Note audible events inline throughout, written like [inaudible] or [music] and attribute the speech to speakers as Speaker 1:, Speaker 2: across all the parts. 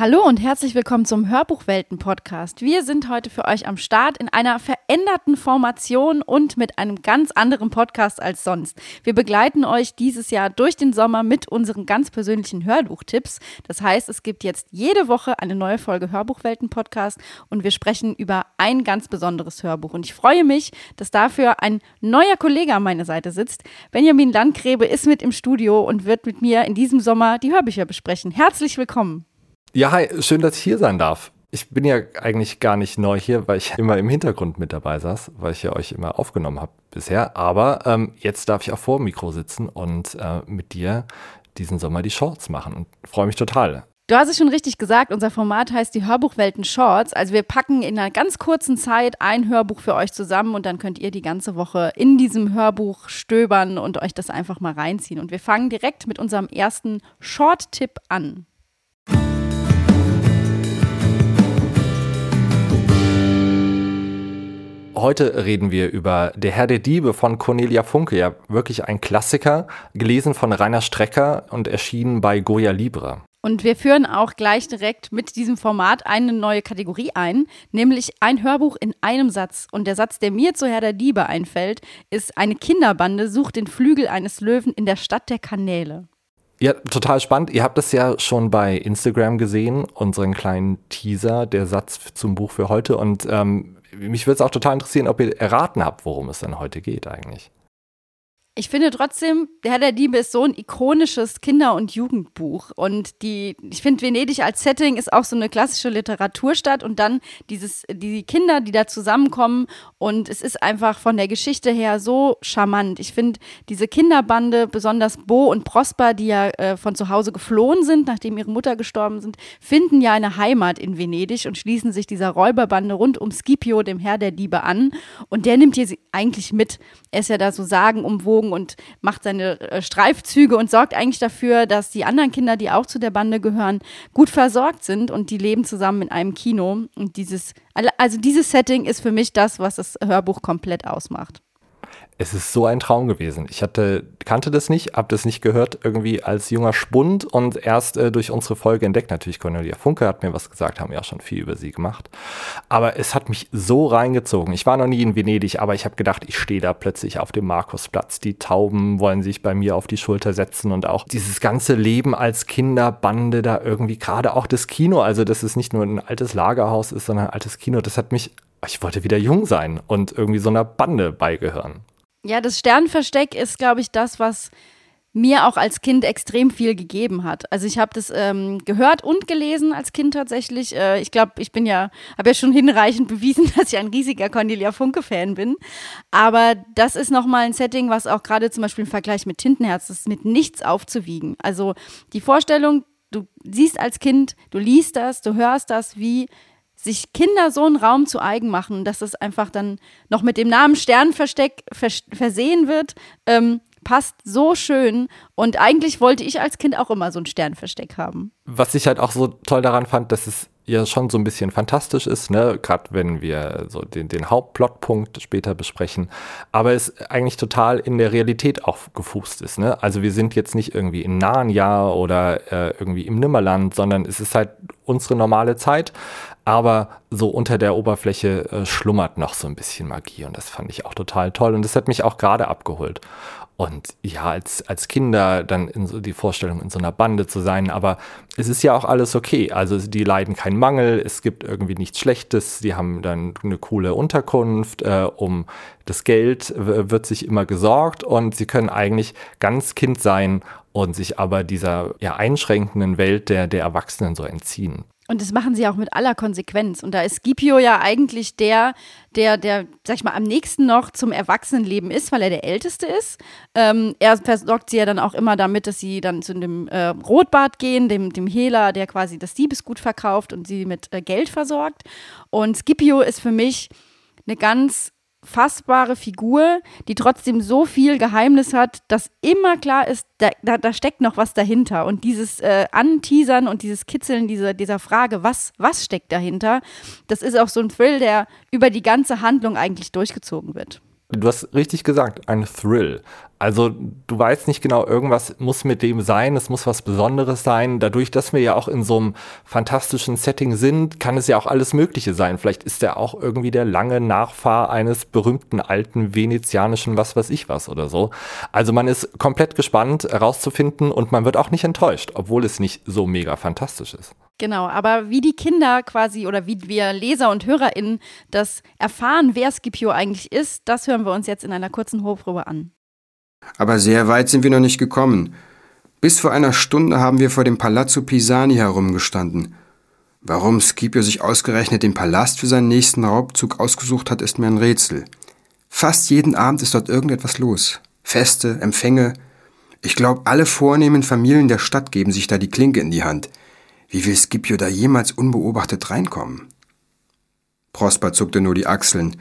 Speaker 1: Hallo und herzlich willkommen zum Hörbuchwelten-Podcast. Wir sind heute für euch am Start in einer veränderten Formation und mit einem ganz anderen Podcast als sonst. Wir begleiten euch dieses Jahr durch den Sommer mit unseren ganz persönlichen Hörbuchtipps. Das heißt, es gibt jetzt jede Woche eine neue Folge Hörbuchwelten-Podcast und wir sprechen über ein ganz besonderes Hörbuch. Und ich freue mich, dass dafür ein neuer Kollege an meiner Seite sitzt. Benjamin Landgräbe ist mit im Studio und wird mit mir in diesem Sommer die Hörbücher besprechen. Herzlich willkommen.
Speaker 2: Ja, hi, schön, dass ich hier sein darf. Ich bin ja eigentlich gar nicht neu hier, weil ich [laughs] immer im Hintergrund mit dabei saß, weil ich ja euch immer aufgenommen habe bisher. Aber ähm, jetzt darf ich auch vor dem Mikro sitzen und äh, mit dir diesen Sommer die Shorts machen und freue mich total.
Speaker 1: Du hast es schon richtig gesagt, unser Format heißt die Hörbuchwelten Shorts. Also wir packen in einer ganz kurzen Zeit ein Hörbuch für euch zusammen und dann könnt ihr die ganze Woche in diesem Hörbuch stöbern und euch das einfach mal reinziehen. Und wir fangen direkt mit unserem ersten Short-Tipp an.
Speaker 2: Heute reden wir über Der Herr der Diebe von Cornelia Funke, ja wirklich ein Klassiker, gelesen von Rainer Strecker und erschienen bei Goya Libre.
Speaker 1: Und wir führen auch gleich direkt mit diesem Format eine neue Kategorie ein, nämlich ein Hörbuch in einem Satz. Und der Satz, der mir zu Herr der Diebe einfällt, ist: Eine Kinderbande sucht den Flügel eines Löwen in der Stadt der Kanäle.
Speaker 2: Ja, total spannend. Ihr habt es ja schon bei Instagram gesehen, unseren kleinen Teaser, der Satz zum Buch für heute. Und ähm, mich würde es auch total interessieren, ob ihr erraten habt, worum es denn heute geht eigentlich.
Speaker 1: Ich finde trotzdem, Der Herr der Diebe ist so ein ikonisches Kinder- und Jugendbuch. Und die, ich finde, Venedig als Setting ist auch so eine klassische Literaturstadt und dann dieses, die Kinder, die da zusammenkommen. Und es ist einfach von der Geschichte her so charmant. Ich finde diese Kinderbande, besonders Bo und Prosper, die ja äh, von zu Hause geflohen sind, nachdem ihre Mutter gestorben sind, finden ja eine Heimat in Venedig und schließen sich dieser Räuberbande rund um Scipio, dem Herr der Diebe, an. Und der nimmt hier eigentlich mit. Er ist ja da so sagenumwogen und macht seine äh, Streifzüge und sorgt eigentlich dafür, dass die anderen Kinder, die auch zu der Bande gehören, gut versorgt sind und die leben zusammen in einem Kino. Und dieses, also dieses Setting ist für mich das, was das Hörbuch komplett ausmacht
Speaker 2: es ist so ein Traum gewesen. Ich hatte, kannte das nicht, habe das nicht gehört irgendwie als junger Spund und erst äh, durch unsere Folge entdeckt. Natürlich Cornelia Funke hat mir was gesagt, haben ja auch schon viel über sie gemacht. Aber es hat mich so reingezogen. Ich war noch nie in Venedig, aber ich habe gedacht, ich stehe da plötzlich auf dem Markusplatz. Die Tauben wollen sich bei mir auf die Schulter setzen und auch dieses ganze Leben als Kinderbande da irgendwie, gerade auch das Kino, also dass es nicht nur ein altes Lagerhaus ist, sondern ein altes Kino, das hat mich ich wollte wieder jung sein und irgendwie so einer Bande beigehören.
Speaker 1: Ja, das Sternversteck ist, glaube ich, das, was mir auch als Kind extrem viel gegeben hat. Also ich habe das ähm, gehört und gelesen als Kind tatsächlich. Äh, ich glaube, ich bin ja, habe ja schon hinreichend bewiesen, [laughs] dass ich ein riesiger Cornelia Funke-Fan bin. Aber das ist nochmal ein Setting, was auch gerade zum Beispiel im Vergleich mit Tintenherz ist, mit nichts aufzuwiegen. Also die Vorstellung, du siehst als Kind, du liest das, du hörst das, wie sich Kinder so einen Raum zu eigen machen, dass es einfach dann noch mit dem Namen Sternversteck vers versehen wird, ähm, passt so schön. Und eigentlich wollte ich als Kind auch immer so ein Sternversteck haben.
Speaker 2: Was ich halt auch so toll daran fand, dass es ja schon so ein bisschen fantastisch ist, ne? gerade wenn wir so den, den Hauptplotpunkt später besprechen, aber es eigentlich total in der Realität auch gefußt ist. Ne? Also wir sind jetzt nicht irgendwie in Narnia oder äh, irgendwie im Nimmerland, sondern es ist halt unsere normale Zeit, aber so unter der Oberfläche äh, schlummert noch so ein bisschen Magie und das fand ich auch total toll und das hat mich auch gerade abgeholt. Und ja, als, als Kinder dann in so die Vorstellung, in so einer Bande zu sein, aber es ist ja auch alles okay. Also die leiden keinen Mangel, es gibt irgendwie nichts Schlechtes, die haben dann eine coole Unterkunft, äh, um das Geld wird sich immer gesorgt und sie können eigentlich ganz Kind sein und sich aber dieser ja, einschränkenden Welt der, der Erwachsenen so entziehen.
Speaker 1: Und das machen sie auch mit aller Konsequenz. Und da ist Scipio ja eigentlich der, der, der, sag ich mal, am nächsten noch zum Erwachsenenleben ist, weil er der Älteste ist. Ähm, er versorgt sie ja dann auch immer damit, dass sie dann zu dem äh, Rotbart gehen, dem, dem Hehler, der quasi das Diebesgut verkauft und sie mit äh, Geld versorgt. Und Scipio ist für mich eine ganz fassbare Figur, die trotzdem so viel Geheimnis hat, dass immer klar ist, da, da, da steckt noch was dahinter. Und dieses äh, Anteasern und dieses Kitzeln dieser, dieser Frage, was, was steckt dahinter, das ist auch so ein Thrill, der über die ganze Handlung eigentlich durchgezogen wird.
Speaker 2: Du hast richtig gesagt, ein Thrill. Also du weißt nicht genau, irgendwas muss mit dem sein, es muss was Besonderes sein. Dadurch, dass wir ja auch in so einem fantastischen Setting sind, kann es ja auch alles Mögliche sein. Vielleicht ist er auch irgendwie der lange Nachfahr eines berühmten alten venezianischen was weiß ich was oder so. Also man ist komplett gespannt herauszufinden und man wird auch nicht enttäuscht, obwohl es nicht so mega fantastisch ist.
Speaker 1: Genau, aber wie die Kinder quasi oder wie wir Leser und HörerInnen das erfahren, wer Scipio eigentlich ist, das hören wir uns jetzt in einer kurzen Hofprobe an.
Speaker 3: Aber sehr weit sind wir noch nicht gekommen. Bis vor einer Stunde haben wir vor dem Palazzo Pisani herumgestanden. Warum Scipio sich ausgerechnet den Palast für seinen nächsten Raubzug ausgesucht hat, ist mir ein Rätsel. Fast jeden Abend ist dort irgendetwas los. Feste, Empfänge. Ich glaube, alle vornehmen Familien der Stadt geben sich da die Klinke in die Hand. Wie will Scipio da jemals unbeobachtet reinkommen? Prosper zuckte nur die Achseln.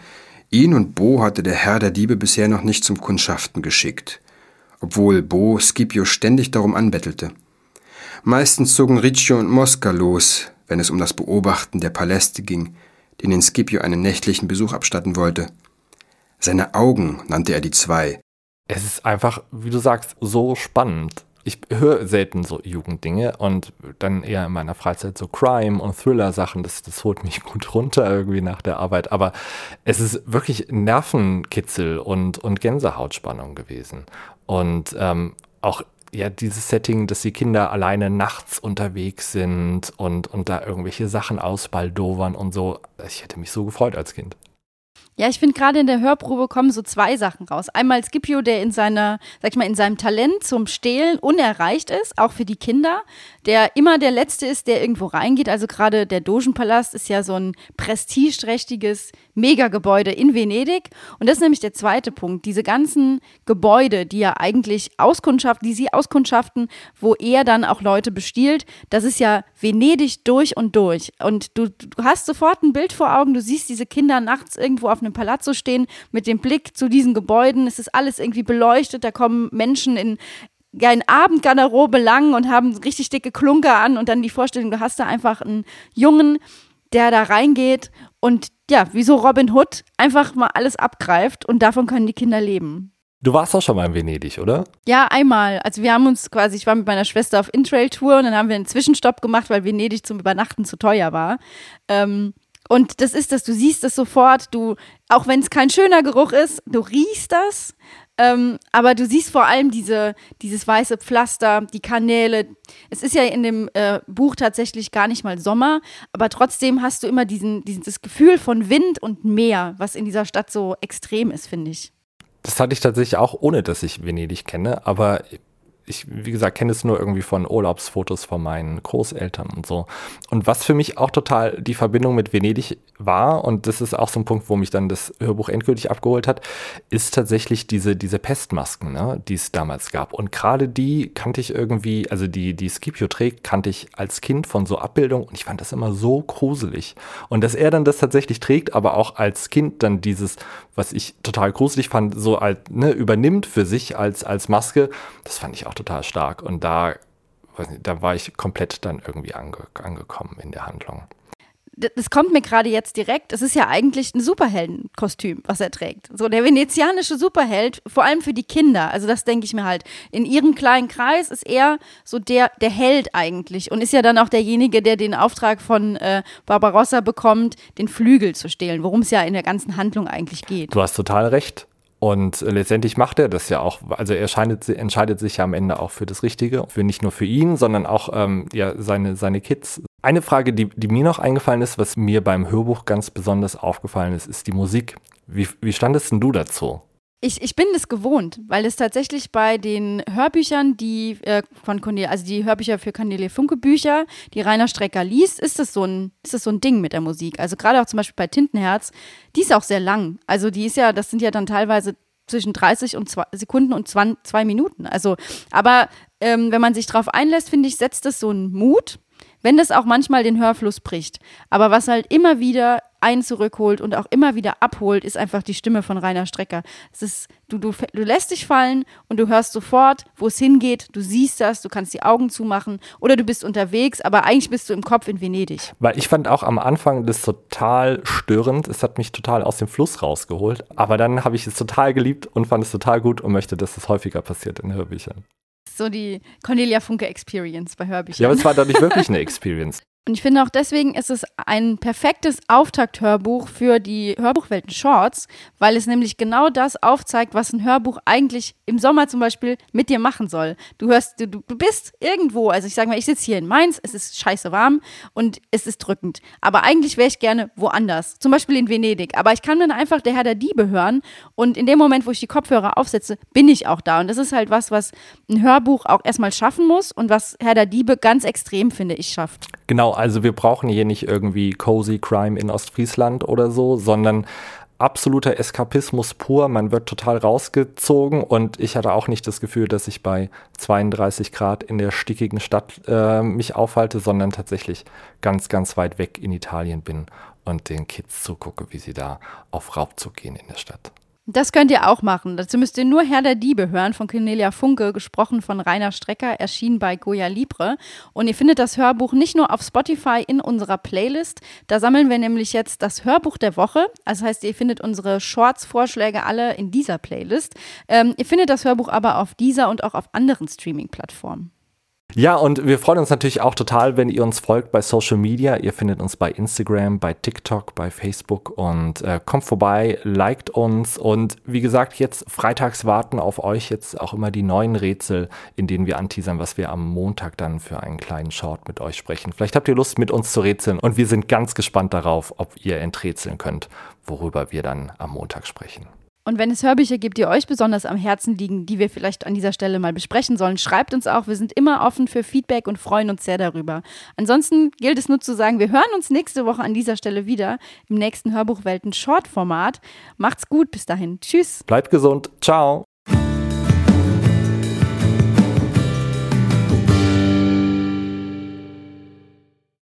Speaker 3: Ihn und Bo hatte der Herr der Diebe bisher noch nicht zum Kundschaften geschickt, obwohl Bo Scipio ständig darum anbettelte. Meistens zogen Riccio und Mosca los, wenn es um das Beobachten der Paläste ging, denen Scipio einen nächtlichen Besuch abstatten wollte. Seine Augen nannte er die zwei.
Speaker 2: Es ist einfach, wie du sagst, so spannend ich höre selten so Jugenddinge und dann eher in meiner Freizeit so Crime- und Thriller-Sachen. Das, das holt mich [laughs] gut runter irgendwie nach der Arbeit. Aber es ist wirklich Nervenkitzel und, und Gänsehautspannung gewesen. Und ähm, auch ja, dieses Setting, dass die Kinder alleine nachts unterwegs sind und, und da irgendwelche Sachen ausbaldowern und so. Ich hätte mich so gefreut als Kind.
Speaker 1: Ja, ich finde gerade in der Hörprobe kommen so zwei Sachen raus. Einmal Scipio, der in seiner, sag ich mal, in seinem Talent zum Stehlen unerreicht ist, auch für die Kinder, der immer der Letzte ist, der irgendwo reingeht. Also gerade der Dogenpalast ist ja so ein prestigeträchtiges Megagebäude in Venedig. Und das ist nämlich der zweite Punkt. Diese ganzen Gebäude, die ja eigentlich auskundschaften, die sie auskundschaften, wo er dann auch Leute bestiehlt, das ist ja Venedig durch und durch. Und du, du hast sofort ein Bild vor Augen, du siehst diese Kinder nachts irgendwo auf einem Palazzo stehen mit dem Blick zu diesen Gebäuden. Es ist alles irgendwie beleuchtet, da kommen Menschen in ja, in Abendgarderobe lang und haben richtig dicke Klunker an und dann die Vorstellung, du hast da einfach einen Jungen, der da reingeht und ja, wie so Robin Hood, einfach mal alles abgreift und davon können die Kinder leben.
Speaker 2: Du warst auch schon mal in Venedig, oder?
Speaker 1: Ja, einmal. Also wir haben uns quasi, ich war mit meiner Schwester auf Intrail-Tour und dann haben wir einen Zwischenstopp gemacht, weil Venedig zum Übernachten zu teuer war. Ähm, und das ist das, du siehst es sofort, du, auch wenn es kein schöner Geruch ist, du riechst das ähm, aber du siehst vor allem diese, dieses weiße Pflaster, die Kanäle. Es ist ja in dem äh, Buch tatsächlich gar nicht mal Sommer, aber trotzdem hast du immer diesen, dieses Gefühl von Wind und Meer, was in dieser Stadt so extrem ist, finde ich.
Speaker 2: Das hatte ich tatsächlich auch, ohne dass ich Venedig kenne, aber ich, wie gesagt, kenne es nur irgendwie von Urlaubsfotos von meinen Großeltern und so. Und was für mich auch total die Verbindung mit Venedig war, und das ist auch so ein Punkt, wo mich dann das Hörbuch endgültig abgeholt hat, ist tatsächlich diese, diese Pestmasken, ne, die es damals gab. Und gerade die kannte ich irgendwie, also die, die Scipio trägt, kannte ich als Kind von so Abbildungen und ich fand das immer so gruselig. Und dass er dann das tatsächlich trägt, aber auch als Kind dann dieses, was ich total gruselig fand, so als, ne, übernimmt für sich als, als Maske, das fand ich auch total stark. Und da, nicht, da war ich komplett dann irgendwie ange, angekommen in der Handlung
Speaker 1: das kommt mir gerade jetzt direkt, es ist ja eigentlich ein Superheldenkostüm, was er trägt. So der venezianische Superheld, vor allem für die Kinder. Also das denke ich mir halt. In ihrem kleinen Kreis ist er so der, der Held eigentlich und ist ja dann auch derjenige, der den Auftrag von äh, Barbarossa bekommt, den Flügel zu stehlen, worum es ja in der ganzen Handlung eigentlich geht.
Speaker 2: Du hast total recht. Und letztendlich macht er das ja auch. Also er entscheidet, entscheidet sich ja am Ende auch für das Richtige. Für nicht nur für ihn, sondern auch ähm, ja, seine, seine Kids. Eine Frage, die, die mir noch eingefallen ist, was mir beim Hörbuch ganz besonders aufgefallen ist, ist die Musik. Wie, wie standest denn du dazu?
Speaker 1: Ich, ich bin das gewohnt, weil es tatsächlich bei den Hörbüchern, die äh, von Cornelia, also die Hörbücher für Cornelia Funke Bücher, die Rainer Strecker liest, ist das so ein, ist das so ein Ding mit der Musik. Also gerade auch zum Beispiel bei Tintenherz, die ist auch sehr lang. Also die ist ja, das sind ja dann teilweise zwischen 30 und zwei Sekunden und zwei, zwei Minuten. Also, aber ähm, wenn man sich darauf einlässt, finde ich, setzt das so einen Mut wenn das auch manchmal den Hörfluss bricht. Aber was halt immer wieder einen zurückholt und auch immer wieder abholt, ist einfach die Stimme von Rainer Strecker. Es ist, du, du, du lässt dich fallen und du hörst sofort, wo es hingeht, du siehst das, du kannst die Augen zumachen oder du bist unterwegs, aber eigentlich bist du im Kopf in Venedig.
Speaker 2: Weil ich fand auch am Anfang das total störend. Es hat mich total aus dem Fluss rausgeholt. Aber dann habe ich es total geliebt und fand es total gut und möchte, dass es häufiger passiert in Hörbüchern.
Speaker 1: So die Cornelia Funke Experience bei Hörbüchern.
Speaker 2: Ja, aber es war dadurch wirklich eine Experience.
Speaker 1: Und ich finde auch deswegen ist es ein perfektes Auftakthörbuch für die Hörbuchwelten Shorts, weil es nämlich genau das aufzeigt, was ein Hörbuch eigentlich im Sommer zum Beispiel mit dir machen soll. Du hörst, du, du bist irgendwo, also ich sage mal, ich sitze hier in Mainz, es ist scheiße warm und es ist drückend. Aber eigentlich wäre ich gerne woanders, zum Beispiel in Venedig. Aber ich kann dann einfach der Herr der Diebe hören und in dem Moment, wo ich die Kopfhörer aufsetze, bin ich auch da. Und das ist halt was, was ein Hörbuch auch erstmal schaffen muss und was Herr der Diebe ganz extrem, finde ich, schafft.
Speaker 2: Genau, also wir brauchen hier nicht irgendwie cozy Crime in Ostfriesland oder so, sondern absoluter Eskapismus pur. Man wird total rausgezogen und ich hatte auch nicht das Gefühl, dass ich bei 32 Grad in der stickigen Stadt äh, mich aufhalte, sondern tatsächlich ganz, ganz weit weg in Italien bin und den Kids zugucke, wie sie da auf Raubzug gehen in der Stadt.
Speaker 1: Das könnt ihr auch machen. Dazu müsst ihr nur Herr der Diebe hören von Cornelia Funke, gesprochen von Rainer Strecker, erschienen bei Goya Libre. Und ihr findet das Hörbuch nicht nur auf Spotify in unserer Playlist. Da sammeln wir nämlich jetzt das Hörbuch der Woche. Das heißt, ihr findet unsere Shorts-Vorschläge alle in dieser Playlist. Ähm, ihr findet das Hörbuch aber auf dieser und auch auf anderen Streaming-Plattformen.
Speaker 2: Ja, und wir freuen uns natürlich auch total, wenn ihr uns folgt bei Social Media. Ihr findet uns bei Instagram, bei TikTok, bei Facebook und äh, kommt vorbei, liked uns und wie gesagt, jetzt freitags warten auf euch jetzt auch immer die neuen Rätsel, in denen wir anteasern, was wir am Montag dann für einen kleinen Short mit euch sprechen. Vielleicht habt ihr Lust, mit uns zu rätseln und wir sind ganz gespannt darauf, ob ihr enträtseln könnt, worüber wir dann am Montag sprechen.
Speaker 1: Und wenn es Hörbücher gibt, die euch besonders am Herzen liegen, die wir vielleicht an dieser Stelle mal besprechen sollen, schreibt uns auch. Wir sind immer offen für Feedback und freuen uns sehr darüber. Ansonsten gilt es nur zu sagen, wir hören uns nächste Woche an dieser Stelle wieder im nächsten Hörbuchwelten Short-Format. Macht's gut bis dahin. Tschüss.
Speaker 2: Bleibt gesund. Ciao.